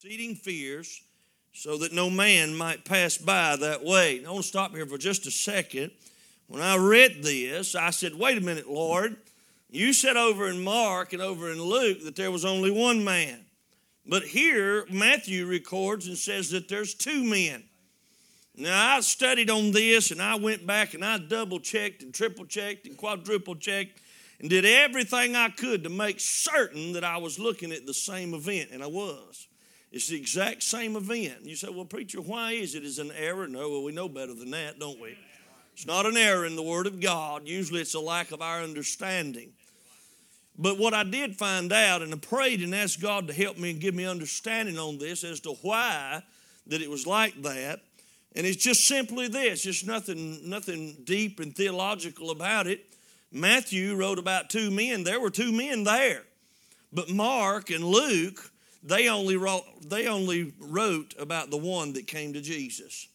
exceeding fears, so that no man might pass by that way. I want to stop here for just a second. When I read this, I said, wait a minute, Lord. You said over in Mark and over in Luke that there was only one man. But here, Matthew records and says that there's two men. Now, I studied on this and I went back and I double checked and triple checked and quadruple checked and did everything I could to make certain that I was looking at the same event, and I was. It's the exact same event. You say, well, preacher, why is it? Is an error? No, well, we know better than that, don't we? It's not an error in the Word of God. Usually it's a lack of our understanding. But what I did find out, and I prayed and asked God to help me and give me understanding on this as to why that it was like that. And it's just simply this, just nothing, nothing deep and theological about it. Matthew wrote about two men. There were two men there. But Mark and Luke, they only wrote, they only wrote about the one that came to Jesus.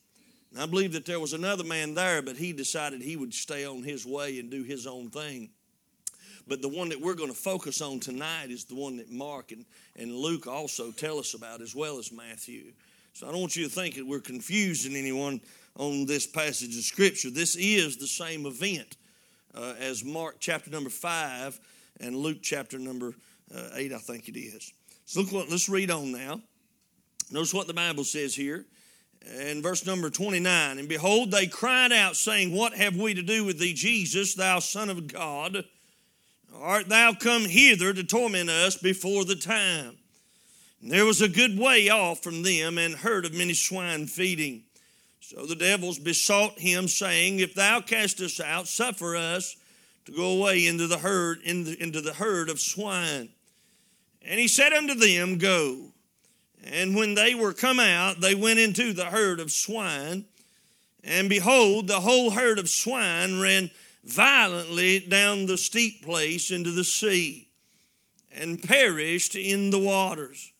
And I believe that there was another man there, but he decided he would stay on his way and do his own thing. But the one that we're going to focus on tonight is the one that Mark and, and Luke also tell us about, as well as Matthew. So I don't want you to think that we're confusing anyone on this passage of Scripture. This is the same event uh, as Mark chapter number 5 and Luke chapter number uh, 8, I think it is. So look what, let's read on now. Notice what the Bible says here. In verse number 29, and behold, they cried out, saying, What have we to do with thee, Jesus, thou Son of God? Art thou come hither to torment us before the time? And there was a good way off from them, and herd of many swine feeding. So the devils besought him, saying, If thou cast us out, suffer us to go away into the herd, into the herd of swine. And he said unto them, Go. And when they were come out, they went into the herd of swine. And behold, the whole herd of swine ran violently down the steep place into the sea and perished in the waters.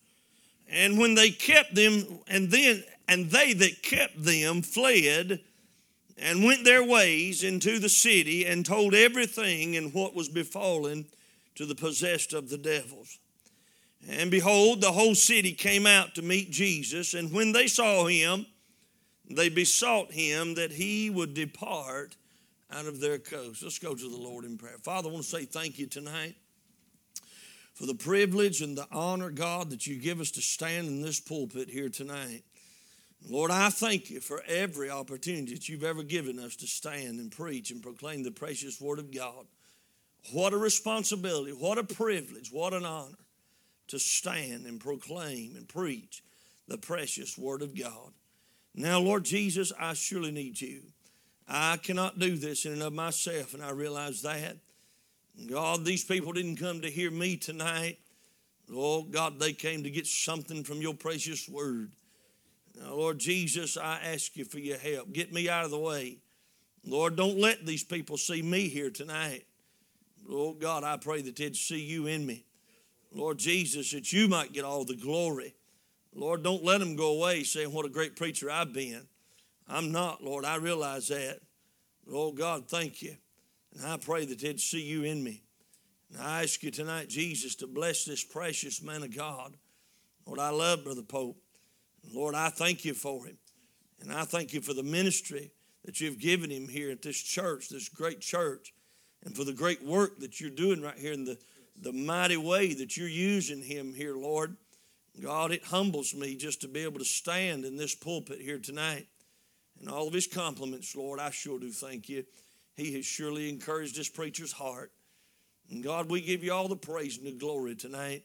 And when they kept them, and then and they that kept them fled and went their ways into the city and told everything and what was befallen to the possessed of the devils. And behold, the whole city came out to meet Jesus, and when they saw him, they besought him that he would depart out of their coast. Let's go to the Lord in prayer. Father, I want to say thank you tonight for the privilege and the honor, God, that you give us to stand in this pulpit here tonight. Lord, I thank you for every opportunity that you've ever given us to stand and preach and proclaim the precious Word of God. What a responsibility, what a privilege, what an honor to stand and proclaim and preach the precious Word of God. Now, Lord Jesus, I surely need you. I cannot do this in and of myself, and I realize that. God, these people didn't come to hear me tonight. Oh, God, they came to get something from your precious Word. Now, Lord Jesus, I ask you for your help. Get me out of the way. Lord, don't let these people see me here tonight. Lord God, I pray that they'd see you in me. Lord Jesus, that you might get all the glory. Lord, don't let them go away saying what a great preacher I've been. I'm not, Lord. I realize that. Lord God, thank you. And I pray that they'd see you in me. And I ask you tonight, Jesus, to bless this precious man of God. Lord, I love Brother Pope. Lord, I thank you for him. And I thank you for the ministry that you've given him here at this church, this great church, and for the great work that you're doing right here in the, the mighty way that you're using him here, Lord. God, it humbles me just to be able to stand in this pulpit here tonight. And all of his compliments, Lord, I sure do thank you. He has surely encouraged this preacher's heart. And God, we give you all the praise and the glory tonight.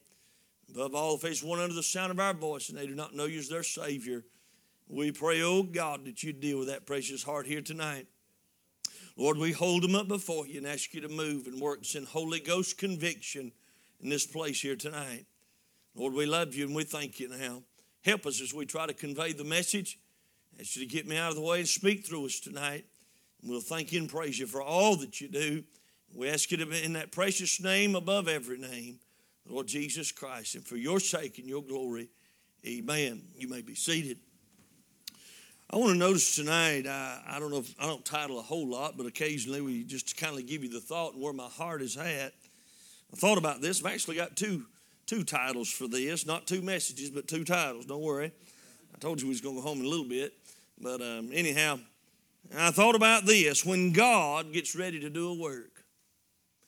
Above all, if there's one under the sound of our voice and they do not know you as their Savior, we pray, oh God, that you deal with that precious heart here tonight. Lord, we hold them up before you and ask you to move and work in Holy Ghost conviction in this place here tonight. Lord, we love you and we thank you now. Help us as we try to convey the message. Ask you to get me out of the way and speak through us tonight. And we'll thank you and praise you for all that you do. We ask you to be in that precious name above every name. Lord Jesus Christ, and for your sake and your glory, amen. You may be seated. I want to notice tonight, I, I don't know if I don't title a whole lot, but occasionally we just kind of give you the thought and where my heart is at. I thought about this. I've actually got two, two titles for this, not two messages, but two titles. Don't worry. I told you we was going to go home in a little bit. But um, anyhow, I thought about this when God gets ready to do a work.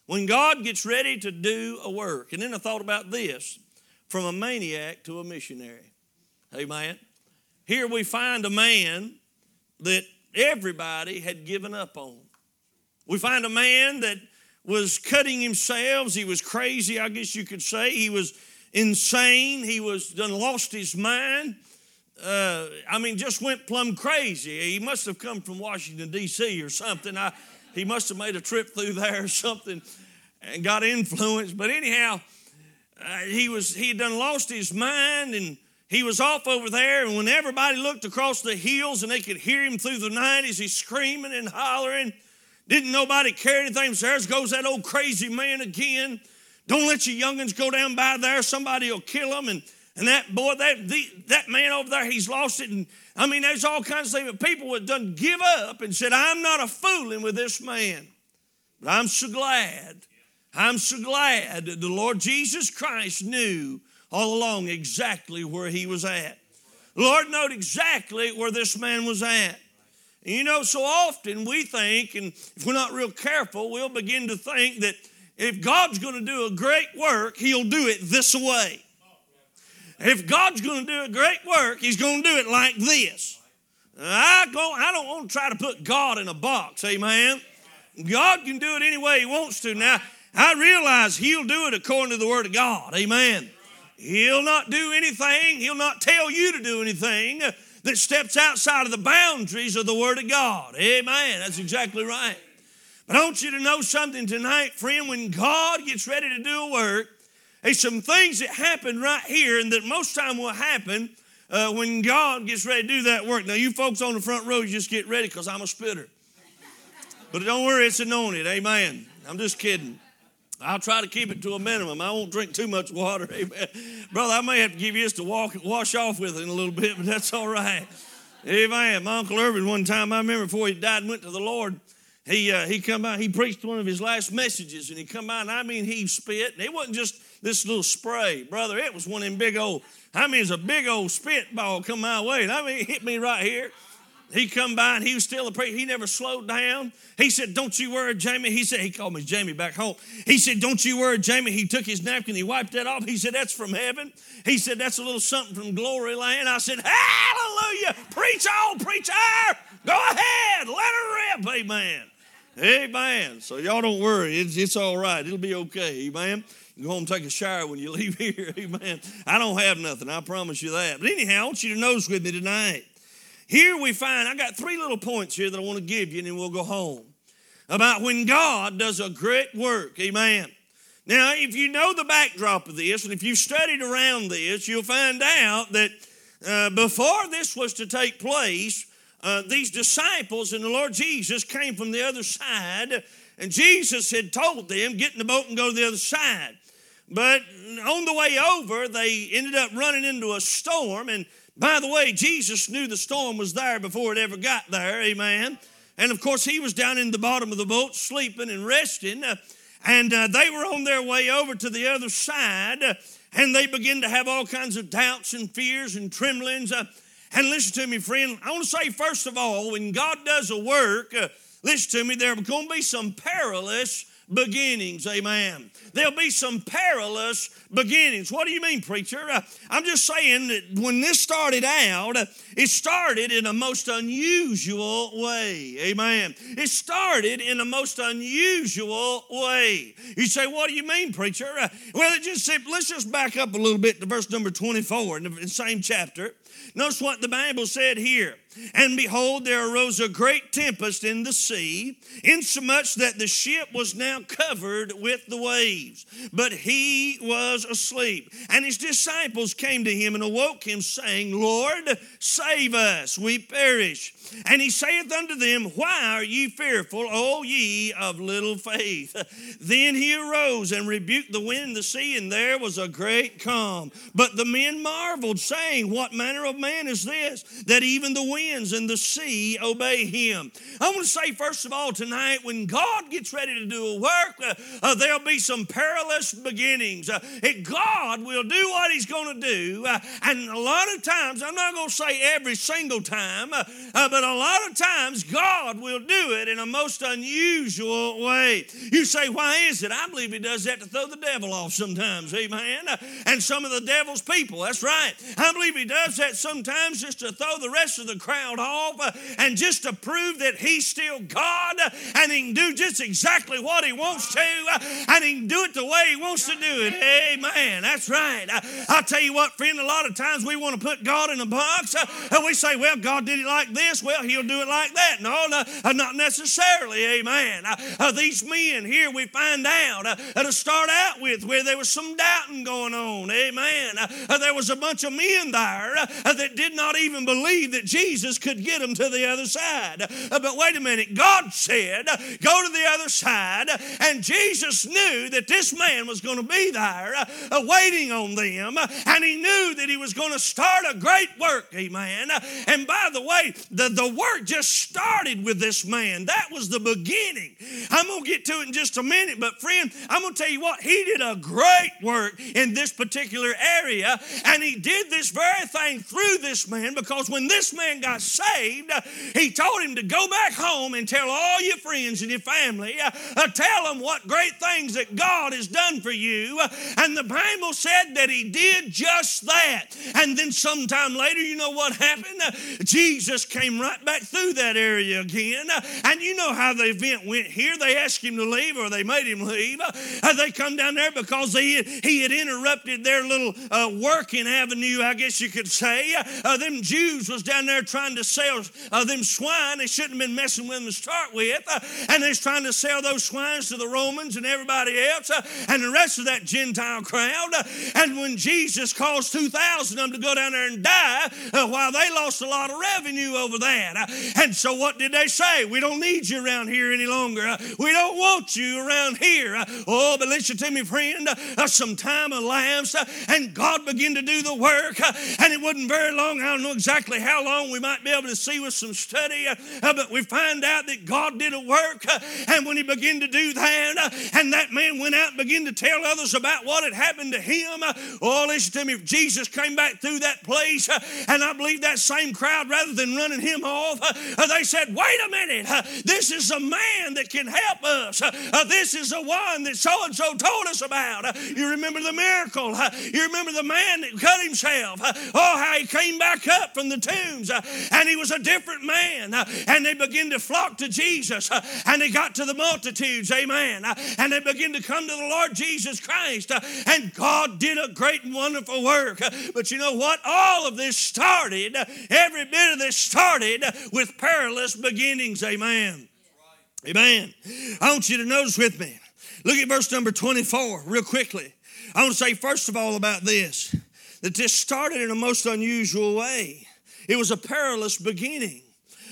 When God gets ready to do a work. And then I thought about this from a maniac to a missionary. Amen. Here we find a man that everybody had given up on. We find a man that was cutting himself. He was crazy, I guess you could say. He was insane. He was done lost his mind. Uh, I mean, just went plumb crazy. He must have come from Washington, D.C. or something. I, he must have made a trip through there or something and got influenced. But anyhow, uh, he was he had done lost his mind and he was off over there. And when everybody looked across the hills and they could hear him through the night as he's screaming and hollering, didn't nobody care anything. So there goes that old crazy man again. Don't let your youngins go down by there. Somebody will kill them. And, and that boy, that, the, that man over there, he's lost it. And I mean, there's all kinds of things. But people would done give up and said, I'm not a fooling with this man. But I'm so glad. I'm so glad that the Lord Jesus Christ knew all along exactly where he was at. Lord knew exactly where this man was at. You know, so often we think, and if we're not real careful, we'll begin to think that if God's going to do a great work, He'll do it this way. If God's going to do a great work, He's going to do it like this. I, I don't want to try to put God in a box, amen. God can do it any way He wants to. Now, I realize He'll do it according to the Word of God, amen. He'll not do anything, He'll not tell you to do anything that steps outside of the boundaries of the Word of God. Amen. That's exactly right. But I want you to know something tonight, friend. When God gets ready to do a work, there's some things that happen right here and that most time will happen uh, when God gets ready to do that work. Now, you folks on the front row, just get ready because I'm a spitter. But don't worry, it's anointed. Amen. I'm just kidding. I'll try to keep it to a minimum. I won't drink too much water. Amen. Brother, I may have to give you this to walk, wash off with in a little bit, but that's all right. Amen. My Uncle Irvin, one time, I remember before he died and went to the Lord, he, uh, he come by, he preached one of his last messages, and he come by, and I mean, he spit. And it wasn't just this little spray, brother. It was one of them big old, I mean, it's a big old spit ball come my way. And I mean, it hit me right here. He come by and he was still a preacher. He never slowed down. He said, Don't you worry, Jamie. He said, He called me Jamie back home. He said, Don't you worry, Jamie. He took his napkin, he wiped that off. He said, That's from heaven. He said, That's a little something from glory land. I said, Hallelujah. Preach on, preacher! Go ahead. Let her rip. Amen. Amen. So y'all don't worry. It's, it's all right. It'll be okay. Amen. Go home and take a shower when you leave here. Amen. I don't have nothing. I promise you that. But anyhow, I want you to notice with me tonight here we find, I got three little points here that I want to give you, and then we'll go home. About when God does a great work. Amen. Now, if you know the backdrop of this, and if you've studied around this, you'll find out that uh, before this was to take place, uh, these disciples and the Lord Jesus came from the other side, and Jesus had told them, get in the boat and go to the other side. But on the way over, they ended up running into a storm, and by the way, Jesus knew the storm was there before it ever got there, amen. And of course, he was down in the bottom of the boat sleeping and resting. Uh, and uh, they were on their way over to the other side, uh, and they began to have all kinds of doubts and fears and tremblings. Uh, and listen to me, friend, I want to say, first of all, when God does a work, uh, listen to me, there are going to be some perilous beginnings. Amen. There'll be some perilous beginnings. What do you mean, preacher? Uh, I'm just saying that when this started out, it started in a most unusual way. Amen. It started in a most unusual way. You say, what do you mean, preacher? Uh, well, it just said, let's just back up a little bit to verse number 24 in the same chapter. Notice what the Bible said here. And behold, there arose a great tempest in the sea, insomuch that the ship was now covered with the waves. But he was asleep. And his disciples came to him and awoke him, saying, Lord, save us, we perish. And he saith unto them, Why are ye fearful, O ye of little faith? Then he arose and rebuked the wind and the sea, and there was a great calm. But the men marveled, saying, What manner of man is this, that even the wind winds and the sea obey him. I want to say, first of all, tonight, when God gets ready to do a work, uh, uh, there'll be some perilous beginnings. Uh, God will do what he's going to do. Uh, and a lot of times, I'm not going to say every single time, uh, uh, but a lot of times, God will do it in a most unusual way. You say, why is it? I believe he does that to throw the devil off sometimes. Amen. And some of the devil's people. That's right. I believe he does that sometimes just to throw the rest of the crowd off uh, and just to prove that he's still God and he can do just exactly what he wants to uh, and he can do it the way he wants to do it. Amen. That's right. I'll tell you what, friend, a lot of times we want to put God in a box and we say, well, God did it like this. Well, he'll do it like that. No, no uh, not necessarily. Amen. Uh, uh, these men here, we find out to start out with where there was some doubting going on. Amen. There was a bunch of men there that did not even believe that Jesus could get them to the other side. Uh, but wait a minute, God said, Go to the other side, and Jesus knew that this man was going to be there uh, waiting on them, and he knew that he was going to start a great work, amen. And by the way, the, the work just started with this man. That was the beginning. I'm going to get to it in just a minute, but friend, I'm going to tell you what, he did a great work in this particular area, and he did this very thing through this man because when this man got saved, he told him to go back home and tell all your friends and your family, uh, uh, tell them what great things that God has done for you. And the Bible said that he did just that. And then sometime later, you know what happened? Uh, Jesus came right back through that area again. Uh, and you know how the event went here. They asked him to leave or they made him leave. Uh, they come down there because he, he had interrupted their little uh, working avenue, I guess you could say. them Jews was down there trying to sell them swine. They shouldn't have been messing with them to start with. Uh, and they're trying to sell those swines to the Romans and everybody else uh, and the rest of that Gentile crowd. Uh, and when Jesus caused 2,000 of them to go down there and die, uh, while they lost a lot of revenue over that. Uh, and so what did they say? We don't need you around here any longer. Uh, we don't want you around here. Oh, but listen to me, friend. Some time elapsed and God began to do the work. And it wasn't very long. I don't know exactly how long we might be able to see with some study, but we find out that God did a work. Uh, and when He began to do that, uh, and that man went out and began to tell others about what had happened to him, uh, oh, listen to me, if Jesus came back through that place, and I believe that same crowd, rather than running him off, they said, Wait a minute, this is a man that can help us. This is the one that so and so told us about. You remember the miracle. You remember the man that cut himself. Oh, how he came back up from the tombs, and he was a different man. And they began to flock to Jesus, Uh, and they got to the multitudes, amen. Uh, and they began to come to the Lord Jesus Christ, uh, and God did a great and wonderful work. But you know what? All of this started, every bit of this started with perilous beginnings, amen. Amen. I want you to notice with me. Look at verse number 24 real quickly. I want to say, first of all, about this that this started in a most unusual way. It was a perilous beginning.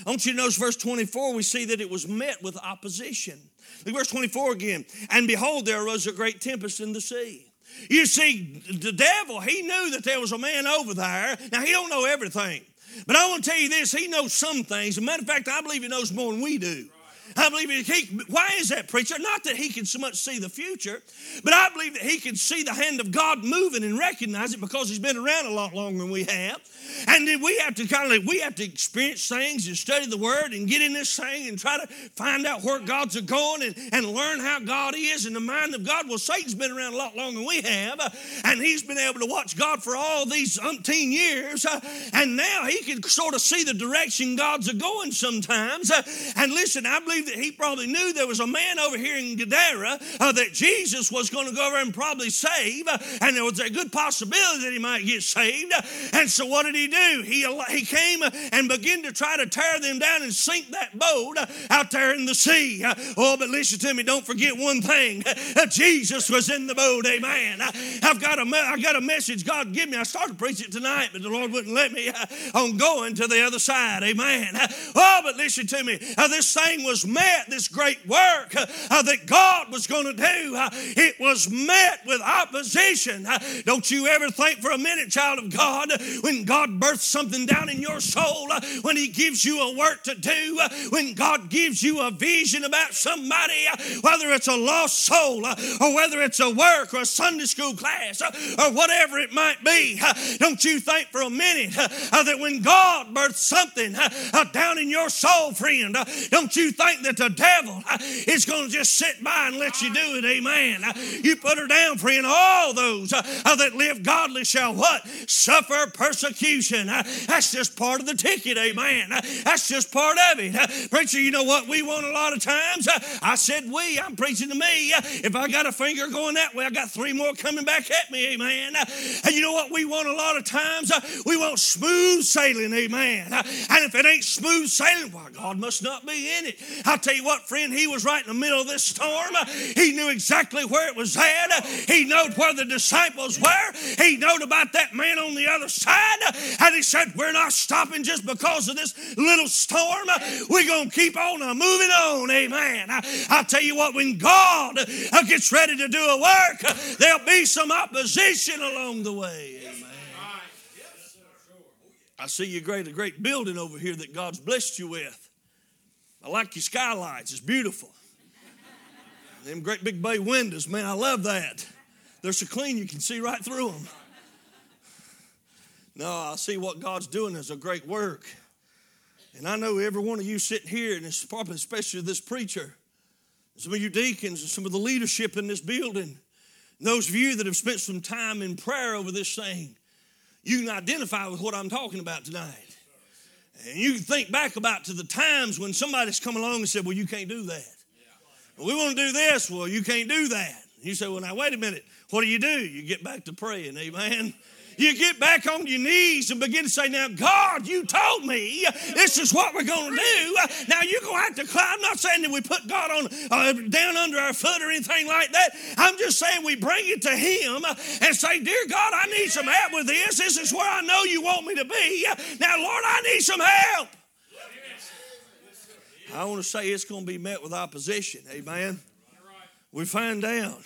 I want you to notice verse 24, we see that it was met with opposition. Look verse 24 again. And behold, there arose a great tempest in the sea. You see, the devil, he knew that there was a man over there. Now, he don't know everything. But I want to tell you this, he knows some things. As a matter of fact, I believe he knows more than we do. I believe he, why is that, preacher? Not that he can so much see the future, but I believe that he can see the hand of God moving and recognize it because he's been around a lot longer than we have. And then we have to kind of we have to experience things and study the word and get in this thing and try to find out where God's are going and, and learn how God is in the mind of God. Well, Satan's been around a lot longer than we have, uh, and he's been able to watch God for all these umpteen years, uh, and now he can sort of see the direction God's are going sometimes. Uh, and listen, I believe that he probably knew there was a man over here in Gadara uh, that Jesus was going to go over and probably save, uh, and there was a good possibility that he might get saved. And so, what did he do? He, he came uh, and began to try to tear them down and sink that boat uh, out there in the sea. Oh, but listen to me, don't forget one thing Jesus was in the boat, amen. I've got a, I got a message God gave me. I started to preach it tonight, but the Lord wouldn't let me on going to the other side, amen. Oh, but listen to me, this thing was met, this great work uh, that God was going to do, uh, it was met with opposition. Uh, don't you ever think for a minute, child of God, when God births something down in your soul, uh, when He gives you a work to do, uh, when God gives you a vision about somebody, uh, whether it's a lost soul or whether it's a work or a Sunday school class or whatever it might be, don't you think for a minute that when God births something down in your soul, friend, don't you think that the devil uh, is going to just sit by and let you do it? Amen. Uh, you put her down, friend. All those uh, that live godly shall what? Suffer persecution. That's just part of the ticket. Amen. That's just part of it. Preacher, you know what we want a lot of times? I said we. I'm preaching to me. If I got a finger going that way, I got three more coming back at me. Amen. And you know what we want a lot of times? We want smooth sailing. Amen. And if it ain't smooth sailing, why God must not be in it. I'll tell you what, friend, he was right in the middle of this storm. He knew exactly where it was at. He knew where the disciples were. He knew about that man on the other side. And he said, We're not stopping just because of this little storm. We're going to keep on moving on. Amen. I'll tell you what, when God uh, gets ready to do a work, there'll be some opposition along the way. Amen. I see you great a great building over here that God's blessed you with. I like your skylights. It's beautiful. Them great big bay windows, man, I love that. They're so clean you can see right through them. No, I see what God's doing is a great work. And I know every one of you sitting here, and it's probably especially this preacher, some of you deacons, and some of the leadership in this building, those of you that have spent some time in prayer over this thing, you can identify with what I'm talking about tonight. And you can think back about to the times when somebody's come along and said, Well, you can't do that. We want to do this. Well, you can't do that. You say, Well, now, wait a minute. What do you do? You get back to praying. Amen. You get back on your knees and begin to say, Now, God, you told me this is what we're going to do. Now, you're going to have to climb. I'm not saying that we put God on uh, down under our foot or anything like that. I'm just saying we bring it to Him and say, Dear God, I need some help with this. This is where I know you want me to be. Now, Lord, I need some help. I want to say it's going to be met with opposition. Amen. We find out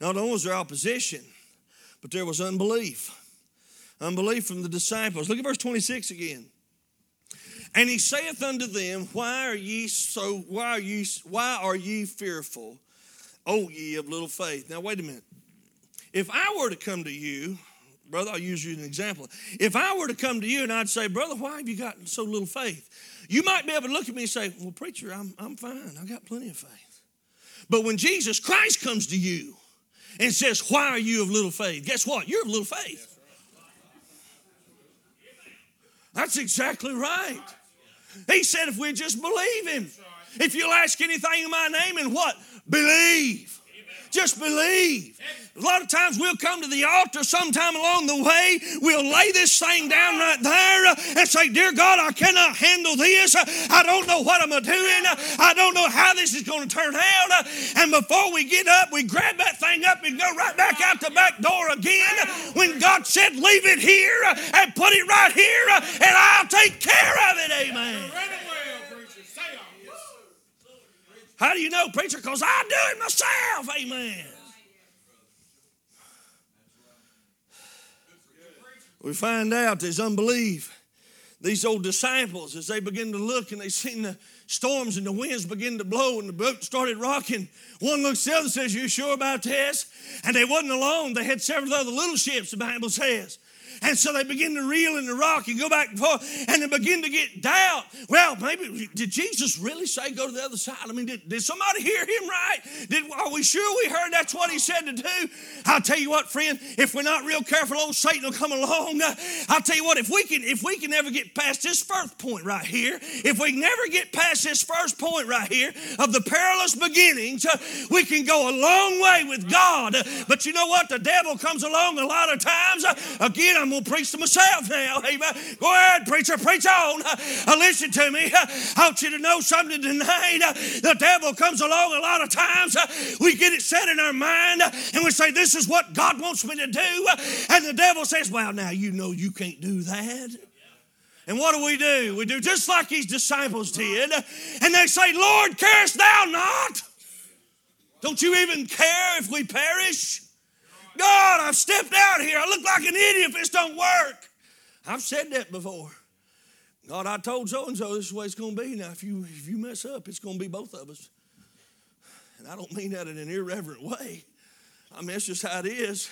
not only was there opposition, but there was unbelief unbelief from the disciples. Look at verse 26 again. And he saith unto them, Why are ye so why are ye why are ye fearful, O ye of little faith? Now wait a minute. If I were to come to you, brother, I'll use you as an example. If I were to come to you and I'd say, Brother, why have you got so little faith? You might be able to look at me and say, Well, preacher, I'm I'm fine. I got plenty of faith. But when Jesus Christ comes to you and says, Why are you of little faith? Guess what? You're of little faith. That's exactly right. He said, if we just believe Him, if you'll ask anything in my name and what? Believe. Just believe. A lot of times we'll come to the altar sometime along the way. We'll lay this thing down right there and say, Dear God, I cannot handle this. I don't know what I'm doing. I don't know how this is going to turn out. And before we get up, we grab that thing up and go right back out the back door again. When God said, Leave it here and put it right here, and I'll take care of it. Amen. How do you know, preacher? Because I do it myself. Amen. We find out there's unbelief. These old disciples, as they begin to look and they seen the storms and the winds begin to blow and the boat started rocking, one looks at the other and says, You sure about this? And they wasn't alone. They had several other little ships, the Bible says. And so they begin to reel in the rock and go back and forth and they begin to get doubt. Well, maybe, did Jesus really say go to the other side? I mean, did, did somebody hear him right? Did, are we sure we heard that's what he said to do? I'll tell you what, friend, if we're not real careful, old Satan will come along. Uh, I'll tell you what, if we can, if we can never get past this first point right here, if we never get past this first point right here of the perilous beginnings, uh, we can go a long way with God. Uh, but you know what? The devil comes along a lot of times. Again, I'm going to preach to myself now. Amen. Go ahead, preacher, preach on. Uh, listen to me. Uh, I want you to know something tonight. Uh, the devil comes along a lot of times. Uh, we get it set in our mind uh, and we say, This is what God wants me to do. Uh, and the devil says, Well, now you know you can't do that. And what do we do? We do just like his disciples did. And they say, Lord, carest thou not? Don't you even care if we perish? God, I've stepped out here. I look like an idiot if this don't work. I've said that before. God, I told so and so this is the way it's going to be. Now, if you if you mess up, it's going to be both of us. And I don't mean that in an irreverent way. I mean, it's just how it is.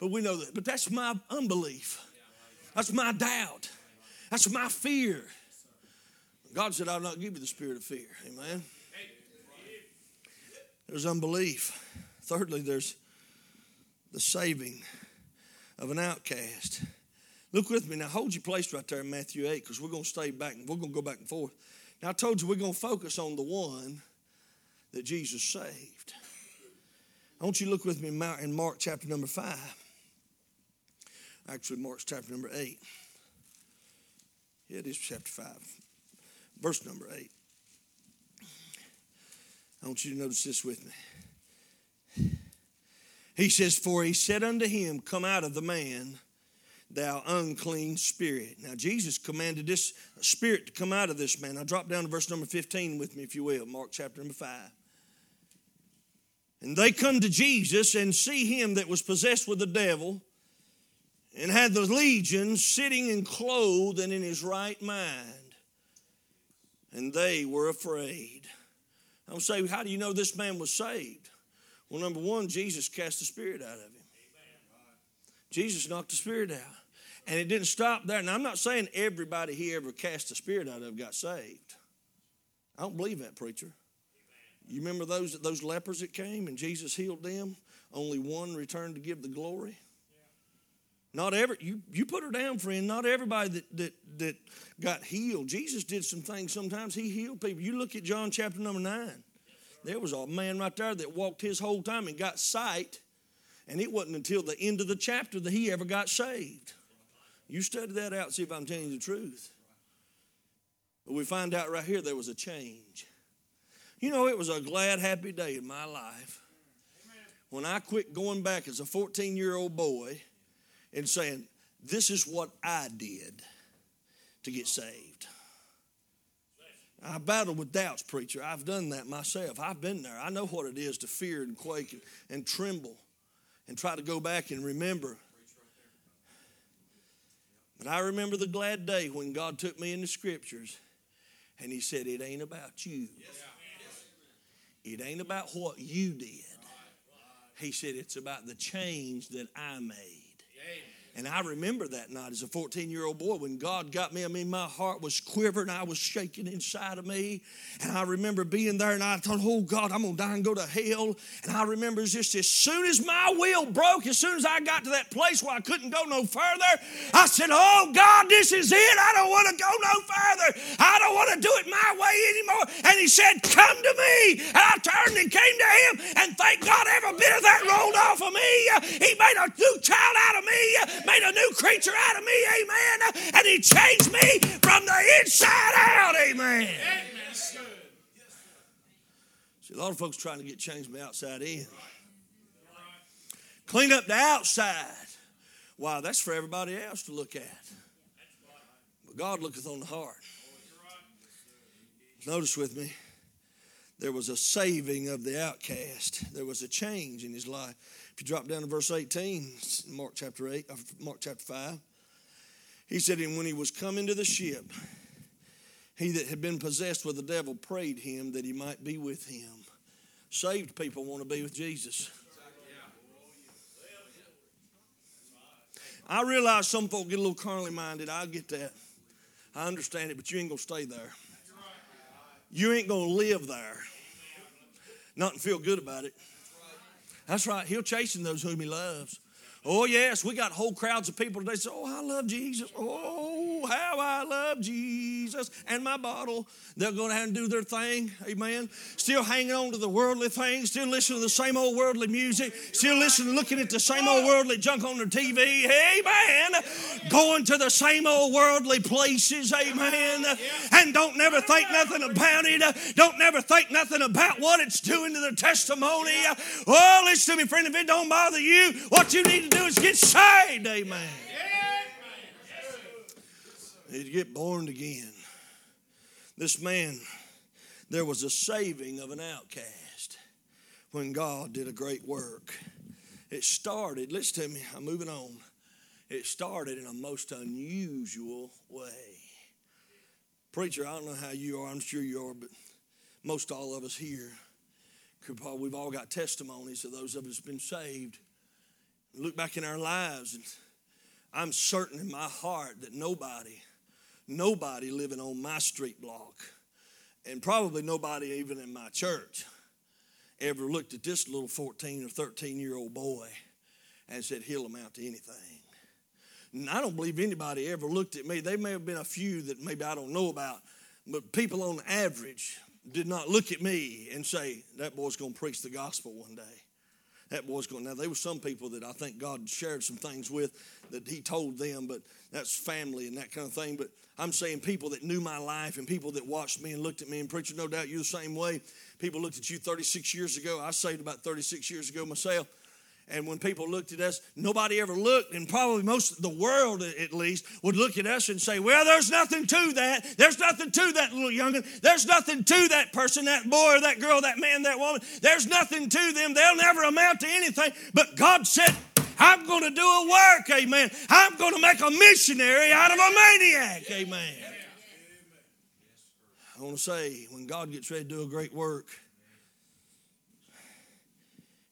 But we know that. But that's my unbelief. That's my doubt. That's my fear. God said, I'll not give you the spirit of fear. Amen. There's unbelief. Thirdly, there's the saving of an outcast. Look with me now. Hold your place right there in Matthew 8 because we're going to stay back and we're going to go back and forth. Now, I told you we're going to focus on the one that Jesus saved. I want you to look with me in Mark chapter number 5. Actually, Mark's chapter number 8. Yeah, it is chapter 5, verse number 8. I want you to notice this with me. He says, For he said unto him, Come out of the man, thou unclean spirit. Now, Jesus commanded this spirit to come out of this man. Now, drop down to verse number 15 with me, if you will, Mark chapter number 5. And they come to Jesus and see him that was possessed with the devil and had the legion sitting and clothed and in his right mind. And they were afraid. I'm saying, how do you know this man was saved? Well, number one, Jesus cast the spirit out of him. Jesus knocked the spirit out. And it didn't stop there. Now, I'm not saying everybody he ever cast the spirit out of got saved. I don't believe that, preacher. You remember those, those lepers that came and Jesus healed them? Only one returned to give the glory. Not every you, you put her down, friend. Not everybody that, that that got healed. Jesus did some things. Sometimes he healed people. You look at John chapter number nine. There was a man right there that walked his whole time and got sight, and it wasn't until the end of the chapter that he ever got saved. You study that out, see if I'm telling you the truth. But we find out right here there was a change. You know, it was a glad, happy day in my life when I quit going back as a 14 year old boy and saying, This is what I did to get saved. I battled with doubts, preacher. I've done that myself. I've been there. I know what it is to fear and quake and, and tremble and try to go back and remember. But I remember the glad day when God took me in the scriptures and He said, It ain't about you. It ain't about what you did. He said, It's about the change that I made. And I remember that night as a 14 year old boy when God got me. I mean, my heart was quivering. I was shaking inside of me. And I remember being there and I thought, oh God, I'm going to die and go to hell. And I remember just as soon as my will broke, as soon as I got to that place where I couldn't go no further, I said, oh God, this is it. I don't want to go no further. I don't want to do it my way anymore. And he said, come to me. And I turned and came to him. And thank God every bit of that rolled off of me. He made a new child out of me made a new creature out of me, amen. And he changed me from the inside out, amen. See, a lot of folks trying to get changed from the outside in. Clean up the outside. Wow, that's for everybody else to look at. But God looketh on the heart. Notice with me, there was a saving of the outcast. There was a change in his life. If you drop down to verse 18, Mark chapter 8, uh, Mark chapter 5, he said, And when he was come into the ship, he that had been possessed with the devil prayed him that he might be with him. Saved people want to be with Jesus. I realize some folk get a little carnally minded. I get that. I understand it, but you ain't going to stay there. You ain't going to live there. Not and feel good about it. That's right. He'll chasten those whom he loves. Oh, yes, we got whole crowds of people today say, Oh, I love Jesus. Oh, how I love Jesus. And my bottle. Going to have to do their thing. Amen. Still hanging on to the worldly things, still listening to the same old worldly music, still listening, looking at the same old worldly junk on their TV. Amen. Going to the same old worldly places. Amen. And don't never think nothing about it. Don't never think nothing about what it's doing to their testimony. Oh, listen to me, friend. If it don't bother you, what you need to do is get saved. Amen. to get born again. This man, there was a saving of an outcast when God did a great work. It started, listen to me, I'm moving on. It started in a most unusual way. Preacher, I don't know how you are, I'm sure you are, but most all of us here, we've all got testimonies of those of us been saved. Look back in our lives, and I'm certain in my heart that nobody, nobody living on my street block, and probably nobody even in my church, ever looked at this little 14 or 13 year old boy and said, He'll amount to anything. And I don't believe anybody ever looked at me. There may have been a few that maybe I don't know about, but people on average did not look at me and say, That boy's going to preach the gospel one day. That boy's going. Now, there were some people that I think God shared some things with that He told them, but that's family and that kind of thing. But I'm saying people that knew my life and people that watched me and looked at me and preacher, no doubt you're the same way. People looked at you 36 years ago. I saved about 36 years ago myself. And when people looked at us, nobody ever looked, and probably most of the world at least would look at us and say, Well, there's nothing to that. There's nothing to that little youngin. There's nothing to that person, that boy, or that girl, that man, that woman. There's nothing to them. They'll never amount to anything. But God said, I'm going to do a work, amen. I'm going to make a missionary out of a maniac, amen. I want to say, when God gets ready to do a great work,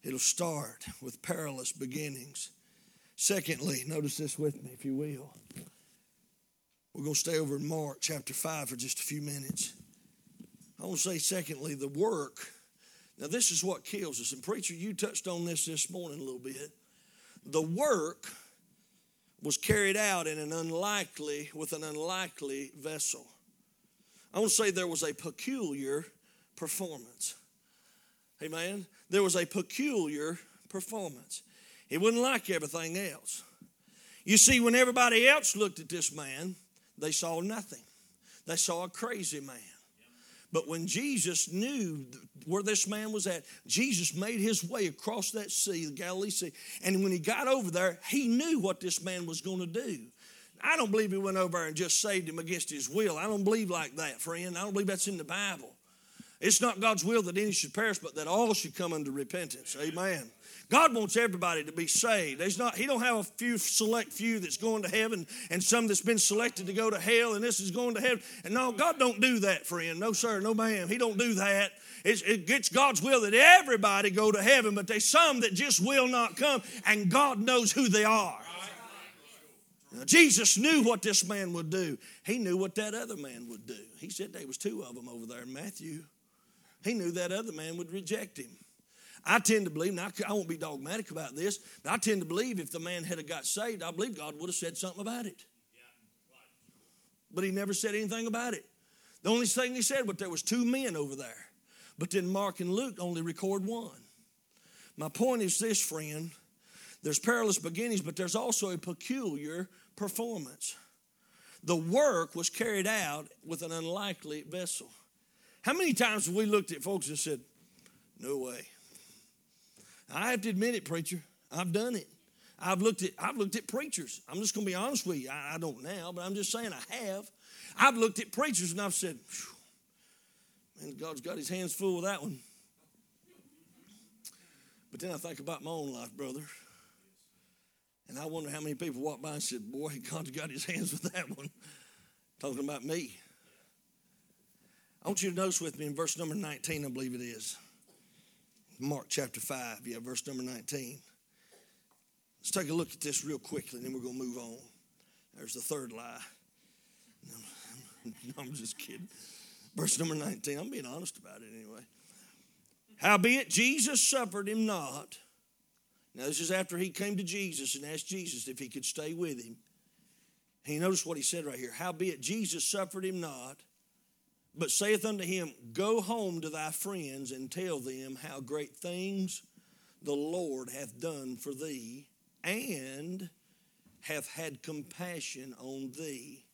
it'll start with perilous beginnings. Secondly, notice this with me, if you will. We're going to stay over in Mark chapter 5 for just a few minutes. I want to say, secondly, the work. Now, this is what kills us. And, preacher, you touched on this this morning a little bit the work was carried out in an unlikely, with an unlikely vessel. I want to say there was a peculiar performance. Amen. There was a peculiar performance. It wasn't like everything else. You see, when everybody else looked at this man, they saw nothing. They saw a crazy man. But when Jesus knew where this man was at, Jesus made his way across that sea, the Galilee Sea. And when he got over there, he knew what this man was going to do. I don't believe he went over there and just saved him against his will. I don't believe like that, friend. I don't believe that's in the Bible. It's not God's will that any should perish, but that all should come unto repentance. Amen. God wants everybody to be saved. There's not, he don't have a few select few that's going to heaven and some that's been selected to go to hell and this is going to heaven. And no, God don't do that, friend. No, sir, no, ma'am. He don't do that. It's, it gets God's will that everybody go to heaven, but there's some that just will not come, and God knows who they are. Now, Jesus knew what this man would do. He knew what that other man would do. He said there was two of them over there Matthew. He knew that other man would reject him. I tend to believe, now I won't be dogmatic about this, but I tend to believe if the man had got saved, I believe God would have said something about it. But he never said anything about it. The only thing he said was there was two men over there. But then Mark and Luke only record one. My point is this, friend. There's perilous beginnings, but there's also a peculiar performance. The work was carried out with an unlikely vessel. How many times have we looked at folks and said, No way. I have to admit it, preacher. I've done it. I've looked at I've looked at preachers. I'm just going to be honest with you. I, I, don't now, but I'm just saying I have. I've looked at preachers and I've said, "Man, God's got His hands full with that one." But then I think about my own life, brother, and I wonder how many people walk by and said, "Boy, God's got His hands with that one." Talking about me. I want you to notice with me in verse number 19, I believe it is. Mark chapter 5, yeah, verse number 19. Let's take a look at this real quickly, and then we're going to move on. There's the third lie. No, I'm just kidding. Verse number 19, I'm being honest about it anyway. Howbeit, Jesus suffered him not. Now, this is after he came to Jesus and asked Jesus if he could stay with him. He noticed what he said right here. Howbeit, Jesus suffered him not but saith unto him, Go home to thy friends and tell them how great things the Lord hath done for thee, and hath had compassion on thee.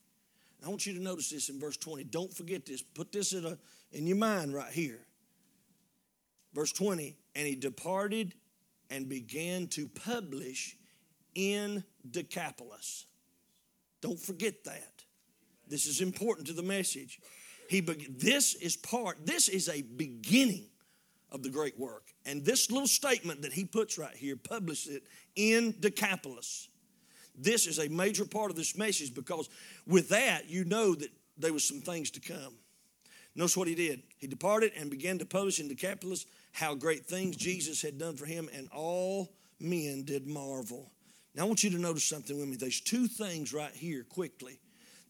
I want you to notice this in verse 20. Don't forget this. Put this in, a, in your mind right here. Verse 20, and he departed and began to publish in Decapolis. Don't forget that. This is important to the message. He this is part, this is a beginning of the great work. And this little statement that he puts right here, published it in Decapolis. This is a major part of this message because with that, you know that there was some things to come. Notice what he did. He departed and began to publish in Decapolis how great things Jesus had done for him, and all men did marvel. Now, I want you to notice something with me. There's two things right here, quickly.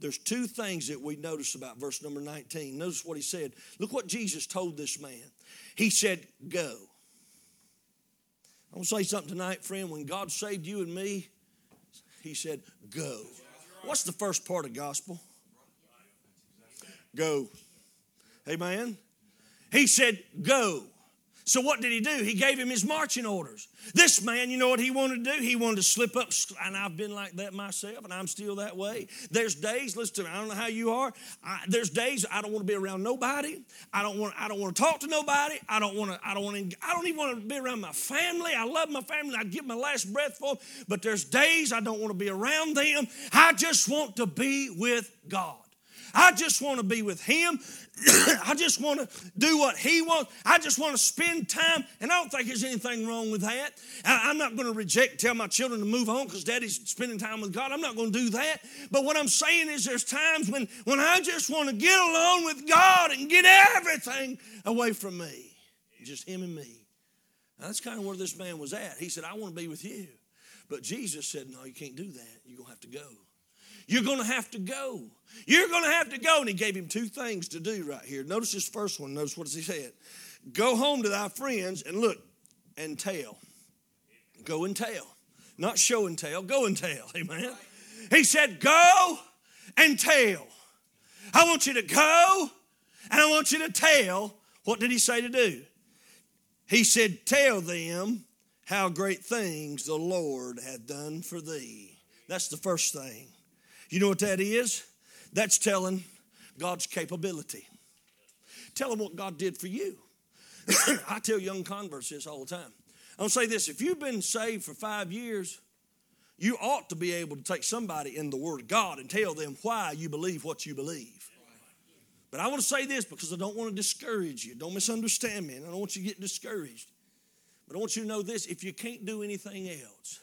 There's two things that we notice about verse number 19. Notice what he said. Look what Jesus told this man. He said, Go. I'm going to say something tonight, friend. When God saved you and me, He said, Go. What's the first part of gospel? Go. Amen. He said, Go. So what did he do? He gave him his marching orders. This man, you know what he wanted to do? He wanted to slip up, and I've been like that myself, and I'm still that way. There's days, listen I don't know how you are. I, there's days I don't want to be around nobody. I don't want. I don't want to talk to nobody. I don't want to. I don't want to. I don't even want to be around my family. I love my family. I give my last breath for them. But there's days I don't want to be around them. I just want to be with God. I just want to be with Him. I just want to do what He wants. I just want to spend time. And I don't think there's anything wrong with that. I, am not going to reject, tell my children to move on because daddy's spending time with God. I'm not going to do that. But what I'm saying is there's times when, when I just want to get alone with God and get everything away from me. Just Him and me. Now, that's kind of where this man was at. He said, I want to be with you. But Jesus said, No, you can't do that. You're going to have to go. You're going to have to go. You're going to have to go. And he gave him two things to do right here. Notice this first one. Notice what he said. Go home to thy friends and look and tell. Go and tell. Not show and tell, go and tell. Amen. He said, Go and tell. I want you to go and I want you to tell. What did he say to do? He said, Tell them how great things the Lord hath done for thee. That's the first thing. You know what that is? That's telling God's capability. Tell them what God did for you. I tell young converts this all the time. I'll say this if you've been saved for five years, you ought to be able to take somebody in the Word of God and tell them why you believe what you believe. But I want to say this because I don't want to discourage you. Don't misunderstand me. And I don't want you to get discouraged. But I want you to know this if you can't do anything else,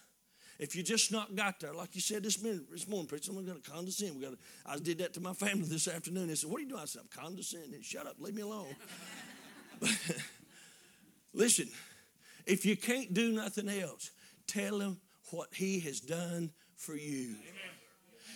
if you just not got there, like you said this minute, this morning, preacher, I'm going to condescend. We got. to, I did that to my family this afternoon. They said, "What are you doing?" I said, "I'm condescending. Shut up. Leave me alone." listen, if you can't do nothing else, tell him what he has done for you. Amen.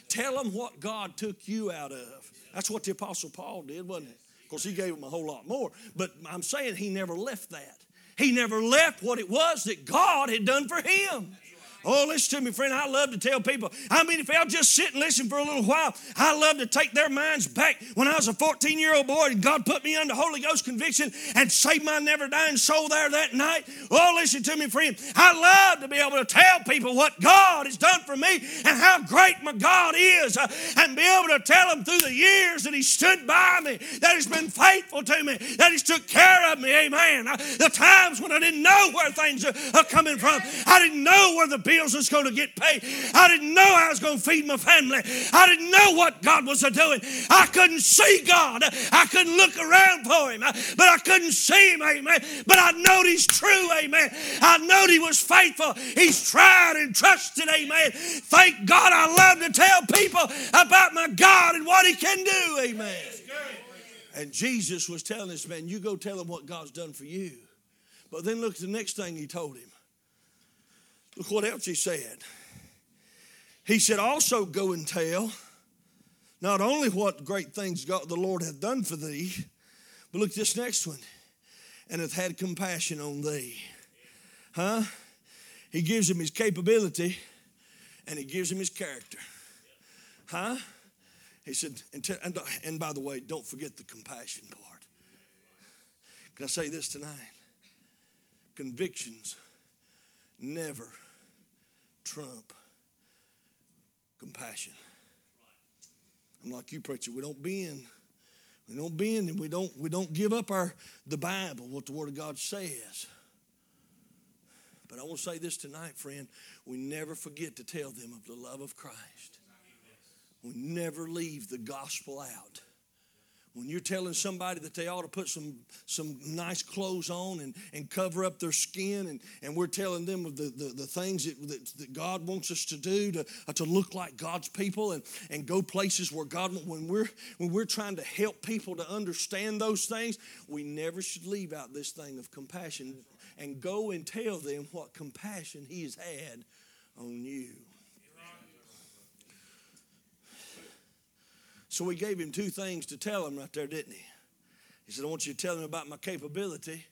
Tell him what God took you out of. That's what the Apostle Paul did, wasn't it? Of course, he gave him a whole lot more. But I'm saying he never left that. He never left what it was that God had done for him. Oh, listen to me, friend. I love to tell people. I mean, if they'll just sit and listen for a little while, I love to take their minds back when I was a 14 year old boy and God put me under Holy Ghost conviction and saved my never dying soul there that night. Oh, listen to me, friend. I love to be able to tell people what God has done for me and how great my God is uh, and be able to tell them through the years that He stood by me, that He's been faithful to me, that He's took care of me. Amen. Uh, the times when I didn't know where things are coming from, I didn't know where the bills was going to get paid. I didn't know I was going to feed my family. I didn't know what God was doing. I couldn't see God. I couldn't look around for Him, but I couldn't see Him, amen. But I know He's true, amen. I know He was faithful. He's tried and trusted, amen. Thank God I love to tell people about my God and what He can do, amen. And Jesus was telling this man, You go tell him what God's done for you. But then look at the next thing he told him. Look what else he said. He said, Also go and tell not only what great things God the Lord hath done for thee, but look this next one, and hath had compassion on thee. Huh? He gives him his capability and he gives him his character. Huh? He said, and, t- and, and by the way, don't forget the compassion part. Can I say this tonight? Convictions never trump compassion. I'm like you, preacher. We don't bend. We don't bend and we don't we don't give up our the Bible, what the Word of God says. But I want to say this tonight, friend. We never forget to tell them of the love of Christ. We never leave the gospel out. When you're telling somebody that they ought to put some, some nice clothes on and, and cover up their skin, and, and we're telling them the, the, the things that, that, that, God wants us to do to, uh, to look like God's people and, and go places where God, when we're, when we're trying to help people to understand those things, we never should leave out this thing of compassion and go and tell them what compassion He has had on you. So we gave him two things to tell him right there, didn't he? He said, I want you to tell him about my capability,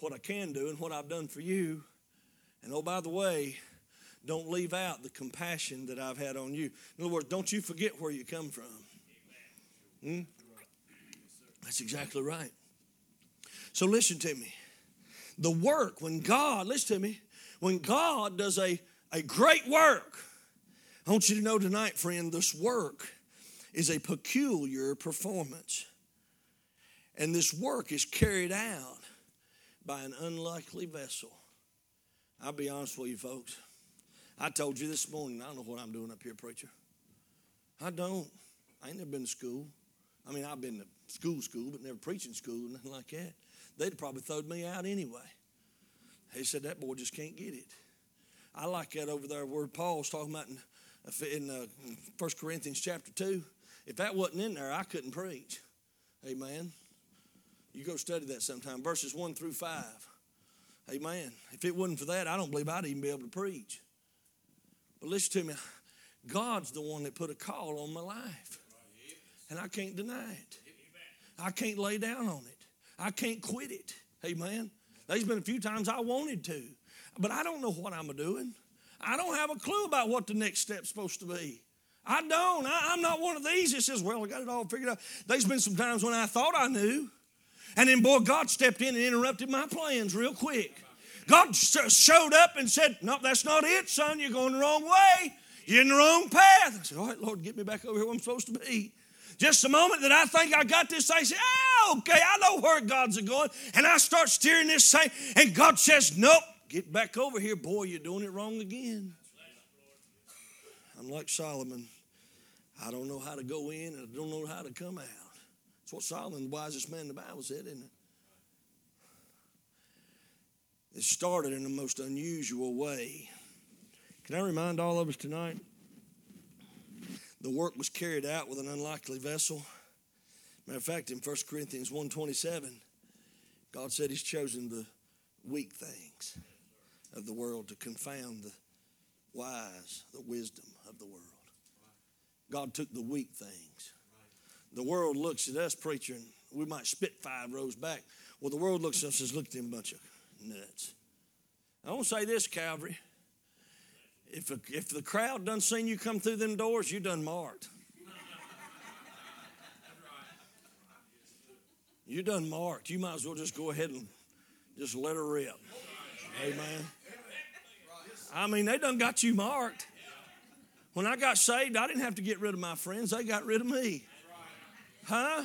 what I can do, and what I've done for you. And oh, by the way, don't leave out the compassion that I've had on you. In other words, don't you forget where you come from. Hmm? That's exactly right. So listen to me. The work, when God, listen to me, when God does a, a great work, I want you to know tonight, friend, this work is a peculiar performance. And this work is carried out by an unlikely vessel. I'll be honest with you, folks. I told you this morning, I don't know what I'm doing up here, preacher. I don't. I ain't never been to school. I mean, I've been to school, school, but never preaching school, nothing like that. They'd probably thrown me out anyway. They said that boy just can't get it. I like that over there where Paul's talking about in, in uh, 1 Corinthians chapter 2. If that wasn't in there, I couldn't preach. Amen. You go study that sometime. Verses 1 through 5. Amen. If it wasn't for that, I don't believe I'd even be able to preach. But listen to me. God's the one that put a call on my life. And I can't deny it. I can't lay down on it. I can't quit it. Amen. There's been a few times I wanted to, but I don't know what I'm doing. I don't have a clue about what the next step's supposed to be. I don't. I, am not one of these that says, well, I got it all figured out. There's been some times when I thought I knew. And then, boy, God stepped in and interrupted my plans real quick. God showed up and said, No, that's not it, son. You're going the wrong way. You're in the wrong path. I said, All right, Lord, get me back over here where I'm supposed to be. Just a moment that I think I got this, I say, Oh, ah, okay, I know where God's going. And I start steering this thing, and God says, Nope, get back over here. Boy, you're doing it wrong again. I'm like Solomon. I don't know how to go in and I don't know how to come out. That's what Solomon, the wisest man in the Bible, said, isn't it? It started in the most unusual way. Can I remind all of us tonight? The work was carried out with an unlikely vessel. Matter of fact, in 1 Corinthians 1.27, God said he's chosen the weak things of the world to confound the wise, the wisdom of the world. God took the weak things. The world looks at us, preacher, and we might spit five rows back. Well, the world looks at us and says, look at them bunch of nuts. I want to say this, Calvary. If, a, if the crowd done seen you come through them doors, you done marked. You done marked. You might as well just go ahead and just let her rip. Amen. I mean, they done got you marked. When I got saved, I didn't have to get rid of my friends, they got rid of me. Huh?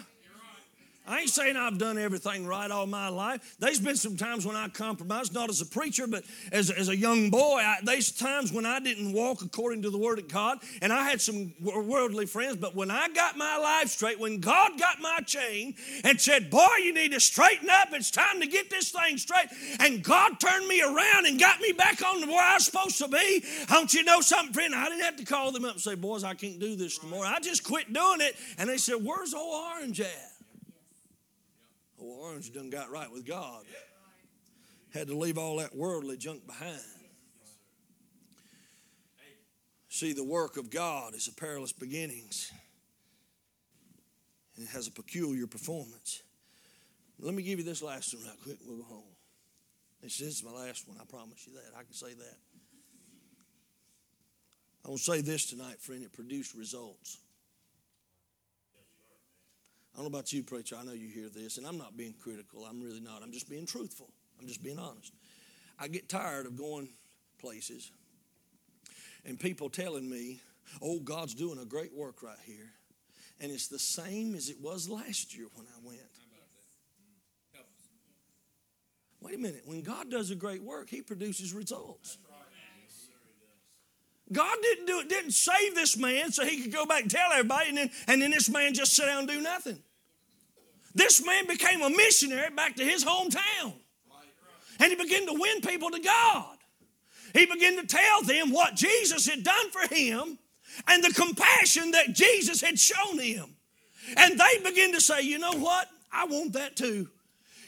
I ain't saying I've done everything right all my life. There's been some times when I compromised, not as a preacher, but as, as a young boy. I, there's times when I didn't walk according to the Word of God, and I had some worldly friends. But when I got my life straight, when God got my chain and said, Boy, you need to straighten up, it's time to get this thing straight, and God turned me around and got me back on where I was supposed to be, don't you know something, friend? I didn't have to call them up and say, Boys, I can't do this anymore. I just quit doing it. And they said, Where's old Orange at? Well, Orange done got right with God. Had to leave all that worldly junk behind. See, the work of God is a perilous beginnings. And it has a peculiar performance. Let me give you this last one right quick. We'll go home. This is my last one. I promise you that. I can say that. I want to say this tonight, friend. It produced results. I don't know about you, preacher. I know you hear this, and I'm not being critical. I'm really not. I'm just being truthful. I'm just being honest. I get tired of going places and people telling me, oh, God's doing a great work right here. And it's the same as it was last year when I went. Wait a minute. When God does a great work, He produces results. God didn't do it, didn't save this man so he could go back and tell everybody, and then, and then this man just sit down and do nothing. This man became a missionary back to his hometown. And he began to win people to God. He began to tell them what Jesus had done for him and the compassion that Jesus had shown him. And they began to say, you know what? I want that too.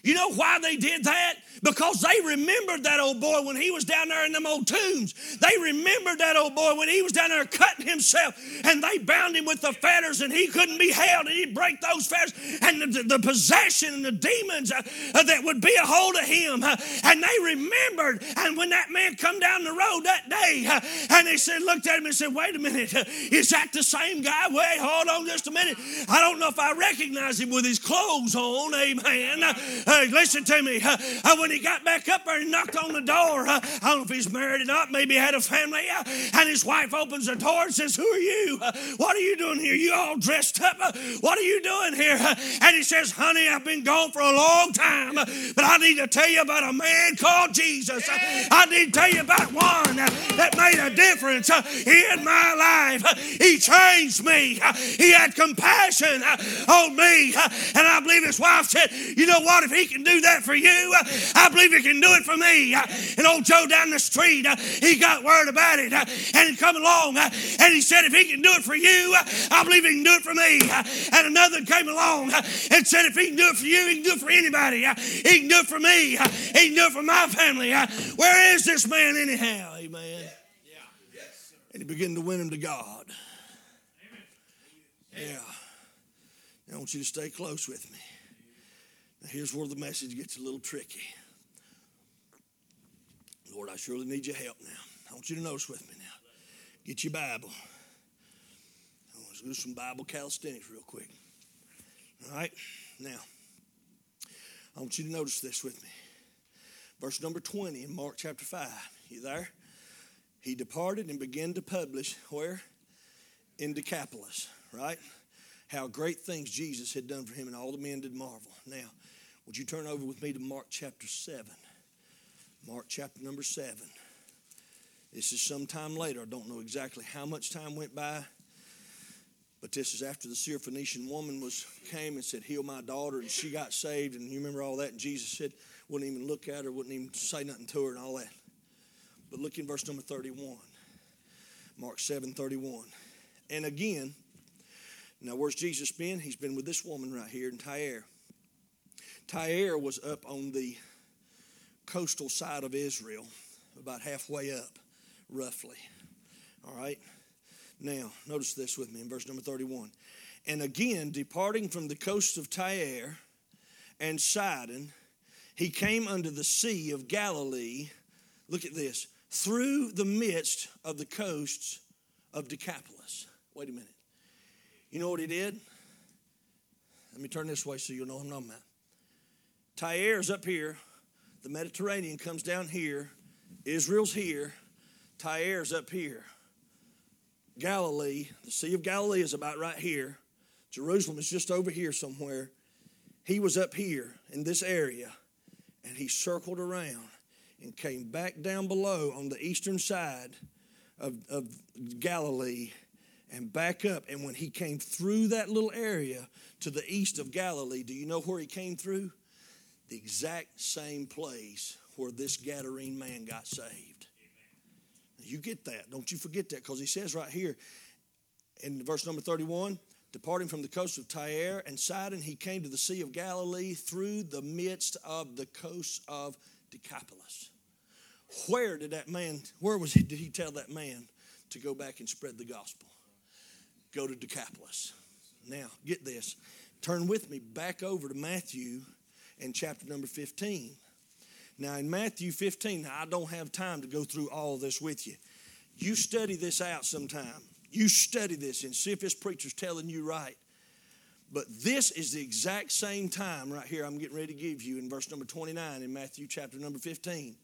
You know why they did that? Because they remembered that old boy when he was down there in them old tombs. They remembered that old boy when he was down there cutting himself and they bound him with the fetters and he couldn't be held and he'd break those fetters and the, the possession and the demons uh, uh, that would be a hold of him. Uh, and they remembered. And when that man come down the road that day uh, and they said, looked at him and said, wait a minute, uh, is that the same guy? Wait, hold on just a minute. I don't know if I recognize him with his clothes on. Amen. Hey, listen to me. Uh, when he got back up there and knocked on the door, uh, I don't know if he's married or not, maybe he had a family, uh, and his wife opens the door and says, Who are you? Uh, what are you doing here? You all dressed up? Uh, what are you doing here? Uh, and he says, Honey, I've been gone for a long time, but I need to tell you about a man called Jesus. I need to tell you about one that made a difference in my life. He changed me, he had compassion on me, and I believe his wife said, You know what? If he he can do that for you, I believe he can do it for me. And old Joe down the street, he got word about it and he come along and he said, if he can do it for you, I believe he can do it for me. And another came along and said, if he can do it for you, he can do it for anybody. He can do it for me. He can do it for my family. Where is this man anyhow? Amen. And he began to win him to God. Yeah. I want you to stay close with me. Here's where the message gets a little tricky. Lord, I surely need your help now. I want you to notice with me now. Get your Bible. I want to do some Bible calisthenics real quick. All right? Now, I want you to notice this with me. Verse number 20 in Mark chapter 5. You there? He departed and began to publish where? In Decapolis, right? How great things Jesus had done for him, and all the men did marvel. Now, would you turn over with me to Mark chapter 7? Mark chapter number 7. This is some time later. I don't know exactly how much time went by. But this is after the Syrophoenician woman was came and said, Heal my daughter, and she got saved, and you remember all that, and Jesus said, wouldn't even look at her, wouldn't even say nothing to her and all that. But look in verse number 31. Mark 7 31. And again, now where's Jesus been? He's been with this woman right here in Tyre. Tyre was up on the coastal side of Israel, about halfway up, roughly. All right? Now, notice this with me in verse number 31. And again, departing from the coast of Tyre and Sidon, he came unto the sea of Galilee. Look at this through the midst of the coasts of Decapolis. Wait a minute. You know what he did? Let me turn this way so you'll know I'm about. Tyre is up here. The Mediterranean comes down here. Israel's here. Tyre's up here. Galilee, the Sea of Galilee is about right here. Jerusalem is just over here somewhere. He was up here in this area and he circled around and came back down below on the eastern side of, of Galilee and back up. And when he came through that little area to the east of Galilee, do you know where he came through? The exact same place where this Gadarene man got saved. You get that. Don't you forget that because he says right here in verse number 31 departing from the coast of Tyre and Sidon, he came to the Sea of Galilee through the midst of the coast of Decapolis. Where did that man, where was he, did he tell that man to go back and spread the gospel? Go to Decapolis. Now, get this. Turn with me back over to Matthew in chapter number 15. Now, in Matthew 15, I don't have time to go through all this with you. You study this out sometime. You study this and see if this preacher's telling you right. But this is the exact same time right here I'm getting ready to give you in verse number 29 in Matthew chapter number 15.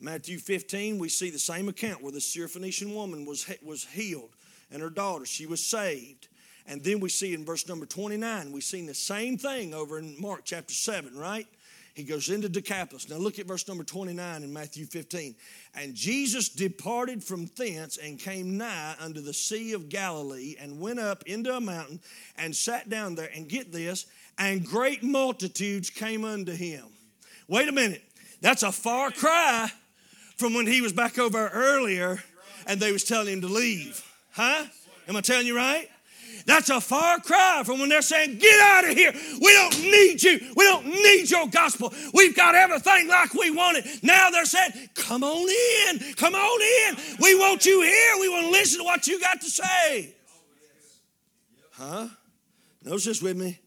Matthew 15, we see the same account where the Syrophoenician woman was, was healed and her daughter, she was saved. And then we see in verse number 29, we've seen the same thing over in Mark chapter 7, right? He goes into Decapolis. Now look at verse number 29 in Matthew 15. And Jesus departed from thence and came nigh unto the Sea of Galilee and went up into a mountain and sat down there. And get this, and great multitudes came unto him. Wait a minute. That's a far cry from when he was back over earlier and they was telling him to leave. Huh? Am I telling you right? That's a far cry from when they're saying, Get out of here. We don't need you. We don't need your gospel. We've got everything like we want it. Now they're saying, Come on in. Come on in. We want you here. We want to listen to what you got to say. Huh? Notice this with me.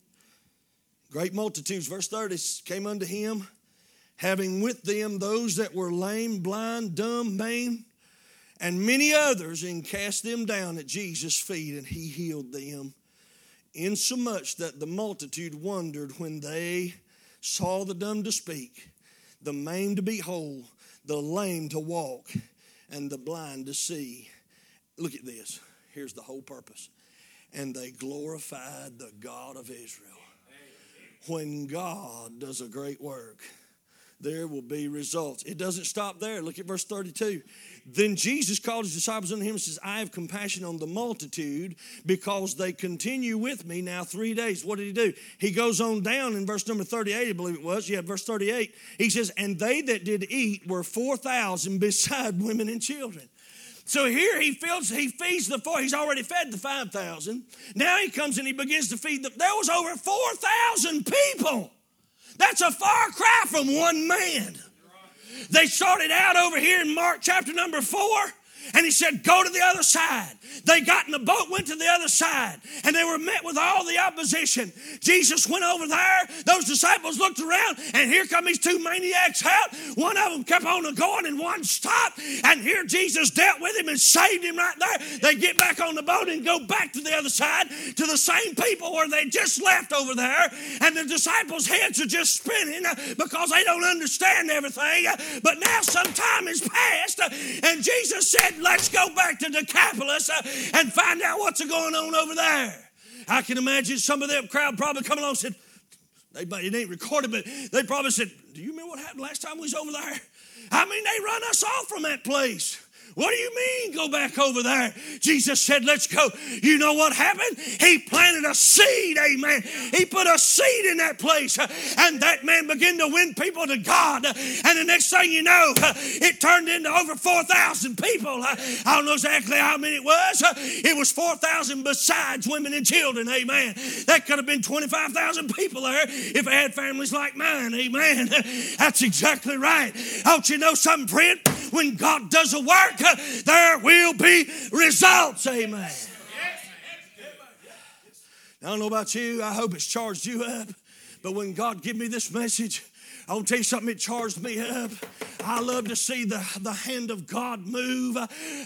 Great multitudes, verse 30, came unto him, having with them those that were lame, blind, dumb, maimed and many others, and cast them down at Jesus' feet, and he healed them. Insomuch that the multitude wondered when they saw the dumb to speak, the maimed to be whole, the lame to walk, and the blind to see. Look at this. Here's the whole purpose. And they glorified the God of Israel. When God does a great work, there will be results. It doesn't stop there. Look at verse 32. Then Jesus called his disciples unto him and says, I have compassion on the multitude because they continue with me now three days. What did he do? He goes on down in verse number 38, I believe it was. Yeah, verse 38. He says, And they that did eat were 4,000 beside women and children. So here he feels he feeds the four. He's already fed the five thousand. Now he comes and he begins to feed them. There was over four thousand people. That's a far cry from one man. They started out over here in Mark chapter number four. And he said, Go to the other side. They got in the boat, went to the other side, and they were met with all the opposition. Jesus went over there. Those disciples looked around, and here come these two maniacs out. One of them kept on going, and one stopped. And here Jesus dealt with him and saved him right there. They get back on the boat and go back to the other side to the same people where they just left over there. And the disciples' heads are just spinning uh, because they don't understand everything. Uh, but now some time has passed, uh, and Jesus said, Let's go back to Decapolis uh, and find out what's going on over there. I can imagine some of them crowd probably come along and said, they, it ain't recorded, but they probably said, Do you remember what happened last time we was over there? I mean, they run us off from that place. What do you mean go back over there? Jesus said, Let's go. You know what happened? He planted a seed, amen. He put a seed in that place, uh, and that man began to win people to God. And the next thing you know, uh, it turned into over 4,000 people. Uh. I don't know exactly how many it was. It was 4,000 besides women and children, amen. That could have been 25,000 people there if I had families like mine, amen. That's exactly right. Don't you know something, friend? When God does a work, there will be results. Amen. I don't know about you. I hope it's charged you up. But when God give me this message, I'll tell you something, it charged me up. I love to see the, the hand of God move.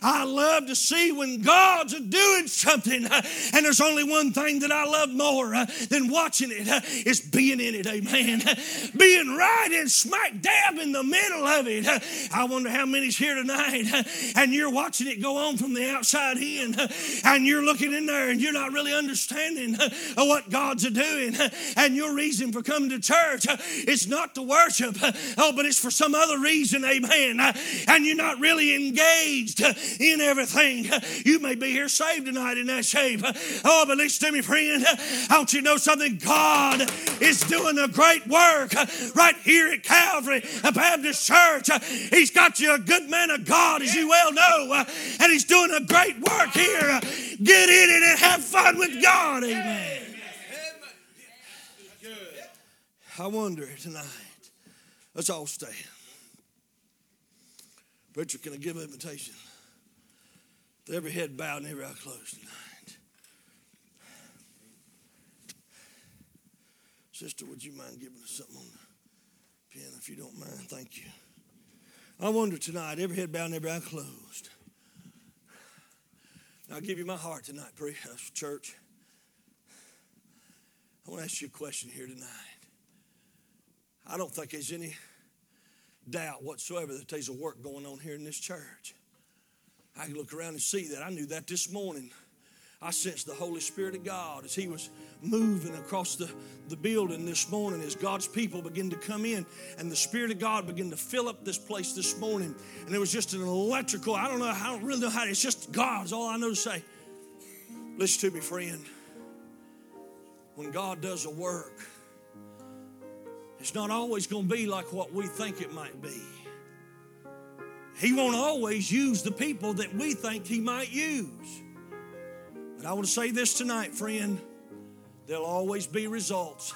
I love to see when God's doing something. And there's only one thing that I love more uh, than watching it uh, is being in it. Amen. Being right in smack dab in the middle of it. I wonder how many's here tonight and you're watching it go on from the outside in and you're looking in there and you're not really understanding what God's doing. And your reason for coming to church uh, is not to worship, oh, but it's for some other reason, amen. And you're not really engaged in everything. You may be here saved tonight in that shape. Oh, but listen to me, friend. Don't you know something? God is doing a great work right here at Calvary a Baptist Church. He's got you a good man of God, as you well know, and He's doing a great work here. Get in it and have fun with God, amen. I wonder tonight Let's all stand. Preacher, can I give an invitation? Every head bowed and every eye closed tonight. Sister, would you mind giving us something on the pen if you don't mind? Thank you. I wonder tonight, every head bowed and every eye closed. I'll give you my heart tonight, pre uh, church. I want to ask you a question here tonight. I don't think there's any doubt whatsoever that there's a work going on here in this church. I can look around and see that. I knew that this morning I sensed the Holy Spirit of God as He was moving across the, the building this morning as God's people began to come in and the Spirit of God began to fill up this place this morning. And it was just an electrical, I don't know, I don't really know how, it's just God's all I know to say. Listen to me, friend. When God does a work, it's not always going to be like what we think it might be. He won't always use the people that we think He might use. But I want to say this tonight, friend. There'll always be results.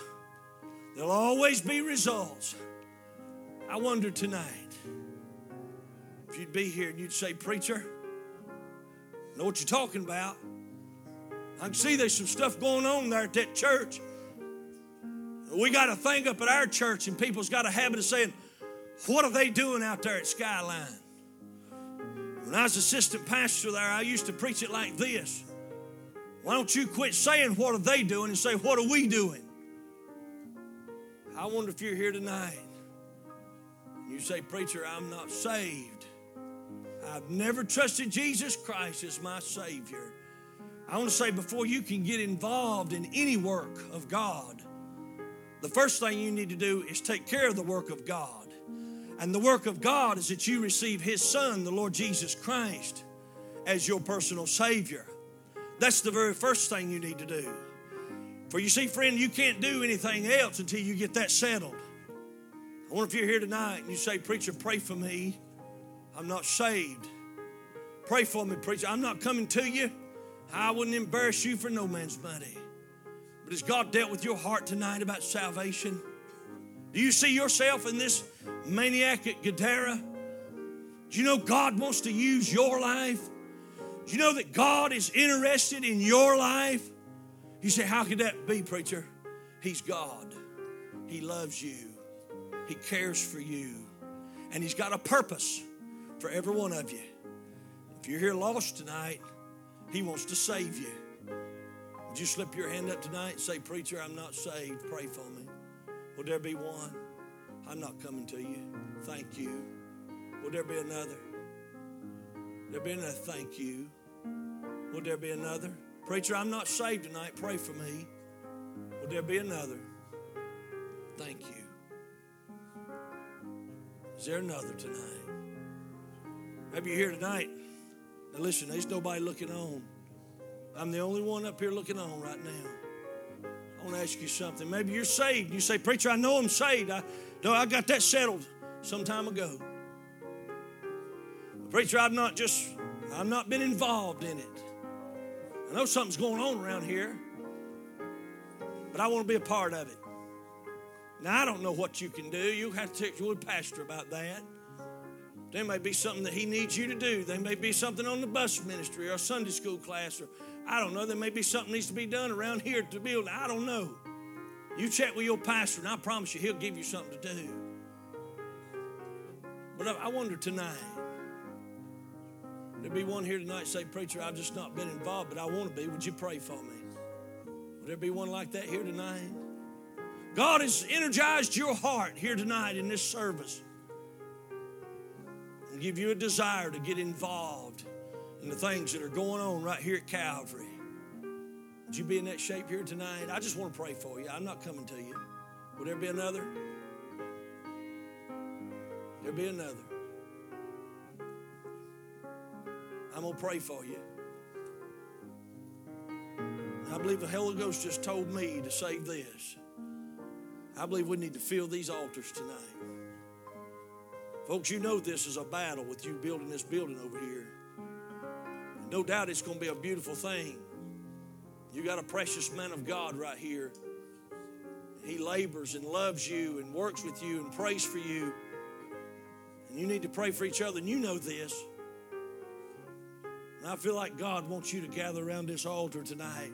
There'll always be results. I wonder tonight if you'd be here and you'd say, Preacher, I know what you're talking about. I can see there's some stuff going on there at that church. We got a thing up at our church, and people's got a habit of saying, What are they doing out there at Skyline? When I was assistant pastor there, I used to preach it like this Why don't you quit saying, What are they doing? and say, What are we doing? I wonder if you're here tonight. You say, Preacher, I'm not saved. I've never trusted Jesus Christ as my Savior. I want to say before you can get involved in any work of God, the first thing you need to do is take care of the work of God. And the work of God is that you receive His Son, the Lord Jesus Christ, as your personal Savior. That's the very first thing you need to do. For you see, friend, you can't do anything else until you get that settled. I wonder if you're here tonight and you say, Preacher, pray for me. I'm not saved. Pray for me, preacher. I'm not coming to you. I wouldn't embarrass you for no man's money. But has God dealt with your heart tonight about salvation? Do you see yourself in this maniac at Gadara? Do you know God wants to use your life? Do you know that God is interested in your life? You say, How could that be, preacher? He's God. He loves you, He cares for you, and He's got a purpose for every one of you. If you're here lost tonight, He wants to save you. Would you slip your hand up tonight say, Preacher, I'm not saved. Pray for me. Will there be one? I'm not coming to you. Thank you. Will there be another? There be another. Thank you. Will there be another? Preacher, I'm not saved tonight. Pray for me. Will there be another? Thank you. Is there another tonight? Maybe you're here tonight. Now listen, there's nobody looking on. I'm the only one up here looking on right now. I want to ask you something. Maybe you're saved. You say, Preacher, I know I'm saved. I, no, I got that settled some time ago. Preacher, I've not just, I've not been involved in it. I know something's going on around here, but I want to be a part of it. Now, I don't know what you can do. You'll have to talk to your pastor about that. There may be something that he needs you to do. There may be something on the bus ministry or Sunday school class, or I don't know. There may be something needs to be done around here to build. I don't know. You check with your pastor, and I promise you, he'll give you something to do. But I wonder tonight, there'll be one here tonight say, Preacher, I've just not been involved, but I want to be. Would you pray for me? Would there be one like that here tonight? God has energized your heart here tonight in this service and give you a desire to get involved in the things that are going on right here at Calvary. Would you be in that shape here tonight? I just want to pray for you. I'm not coming to you. Would there be another? There be another. I'm going to pray for you. I believe the Holy Ghost just told me to say this. I believe we need to fill these altars tonight. Folks, you know this is a battle with you building this building over here. No doubt it's going to be a beautiful thing. You got a precious man of God right here. He labors and loves you and works with you and prays for you. And you need to pray for each other, and you know this. And I feel like God wants you to gather around this altar tonight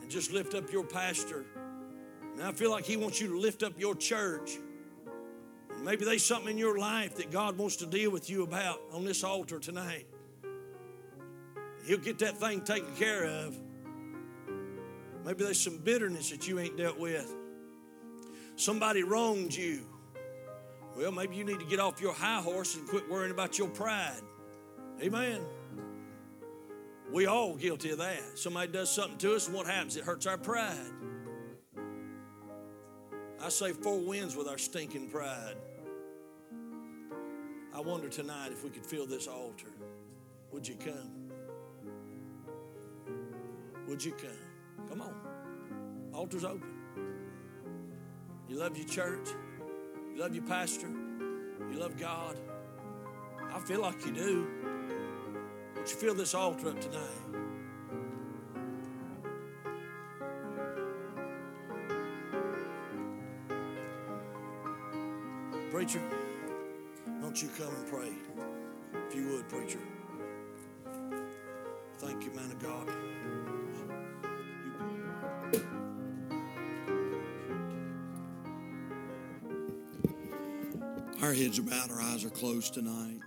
and just lift up your pastor. And I feel like He wants you to lift up your church. Maybe there's something in your life that God wants to deal with you about on this altar tonight. He'll get that thing taken care of. Maybe there's some bitterness that you ain't dealt with. Somebody wronged you. Well, maybe you need to get off your high horse and quit worrying about your pride. Amen. We all guilty of that. Somebody does something to us, and what happens? It hurts our pride. I say four wins with our stinking pride. I wonder tonight if we could fill this altar. Would you come? Would you come? Come on. Altar's open. You love your church. You love your pastor. You love God. I feel like you do. Won't you fill this altar up tonight? Preacher, don't you come and pray? If you would, preacher. Thank you, man of God. Our heads are bowed, our eyes are closed tonight.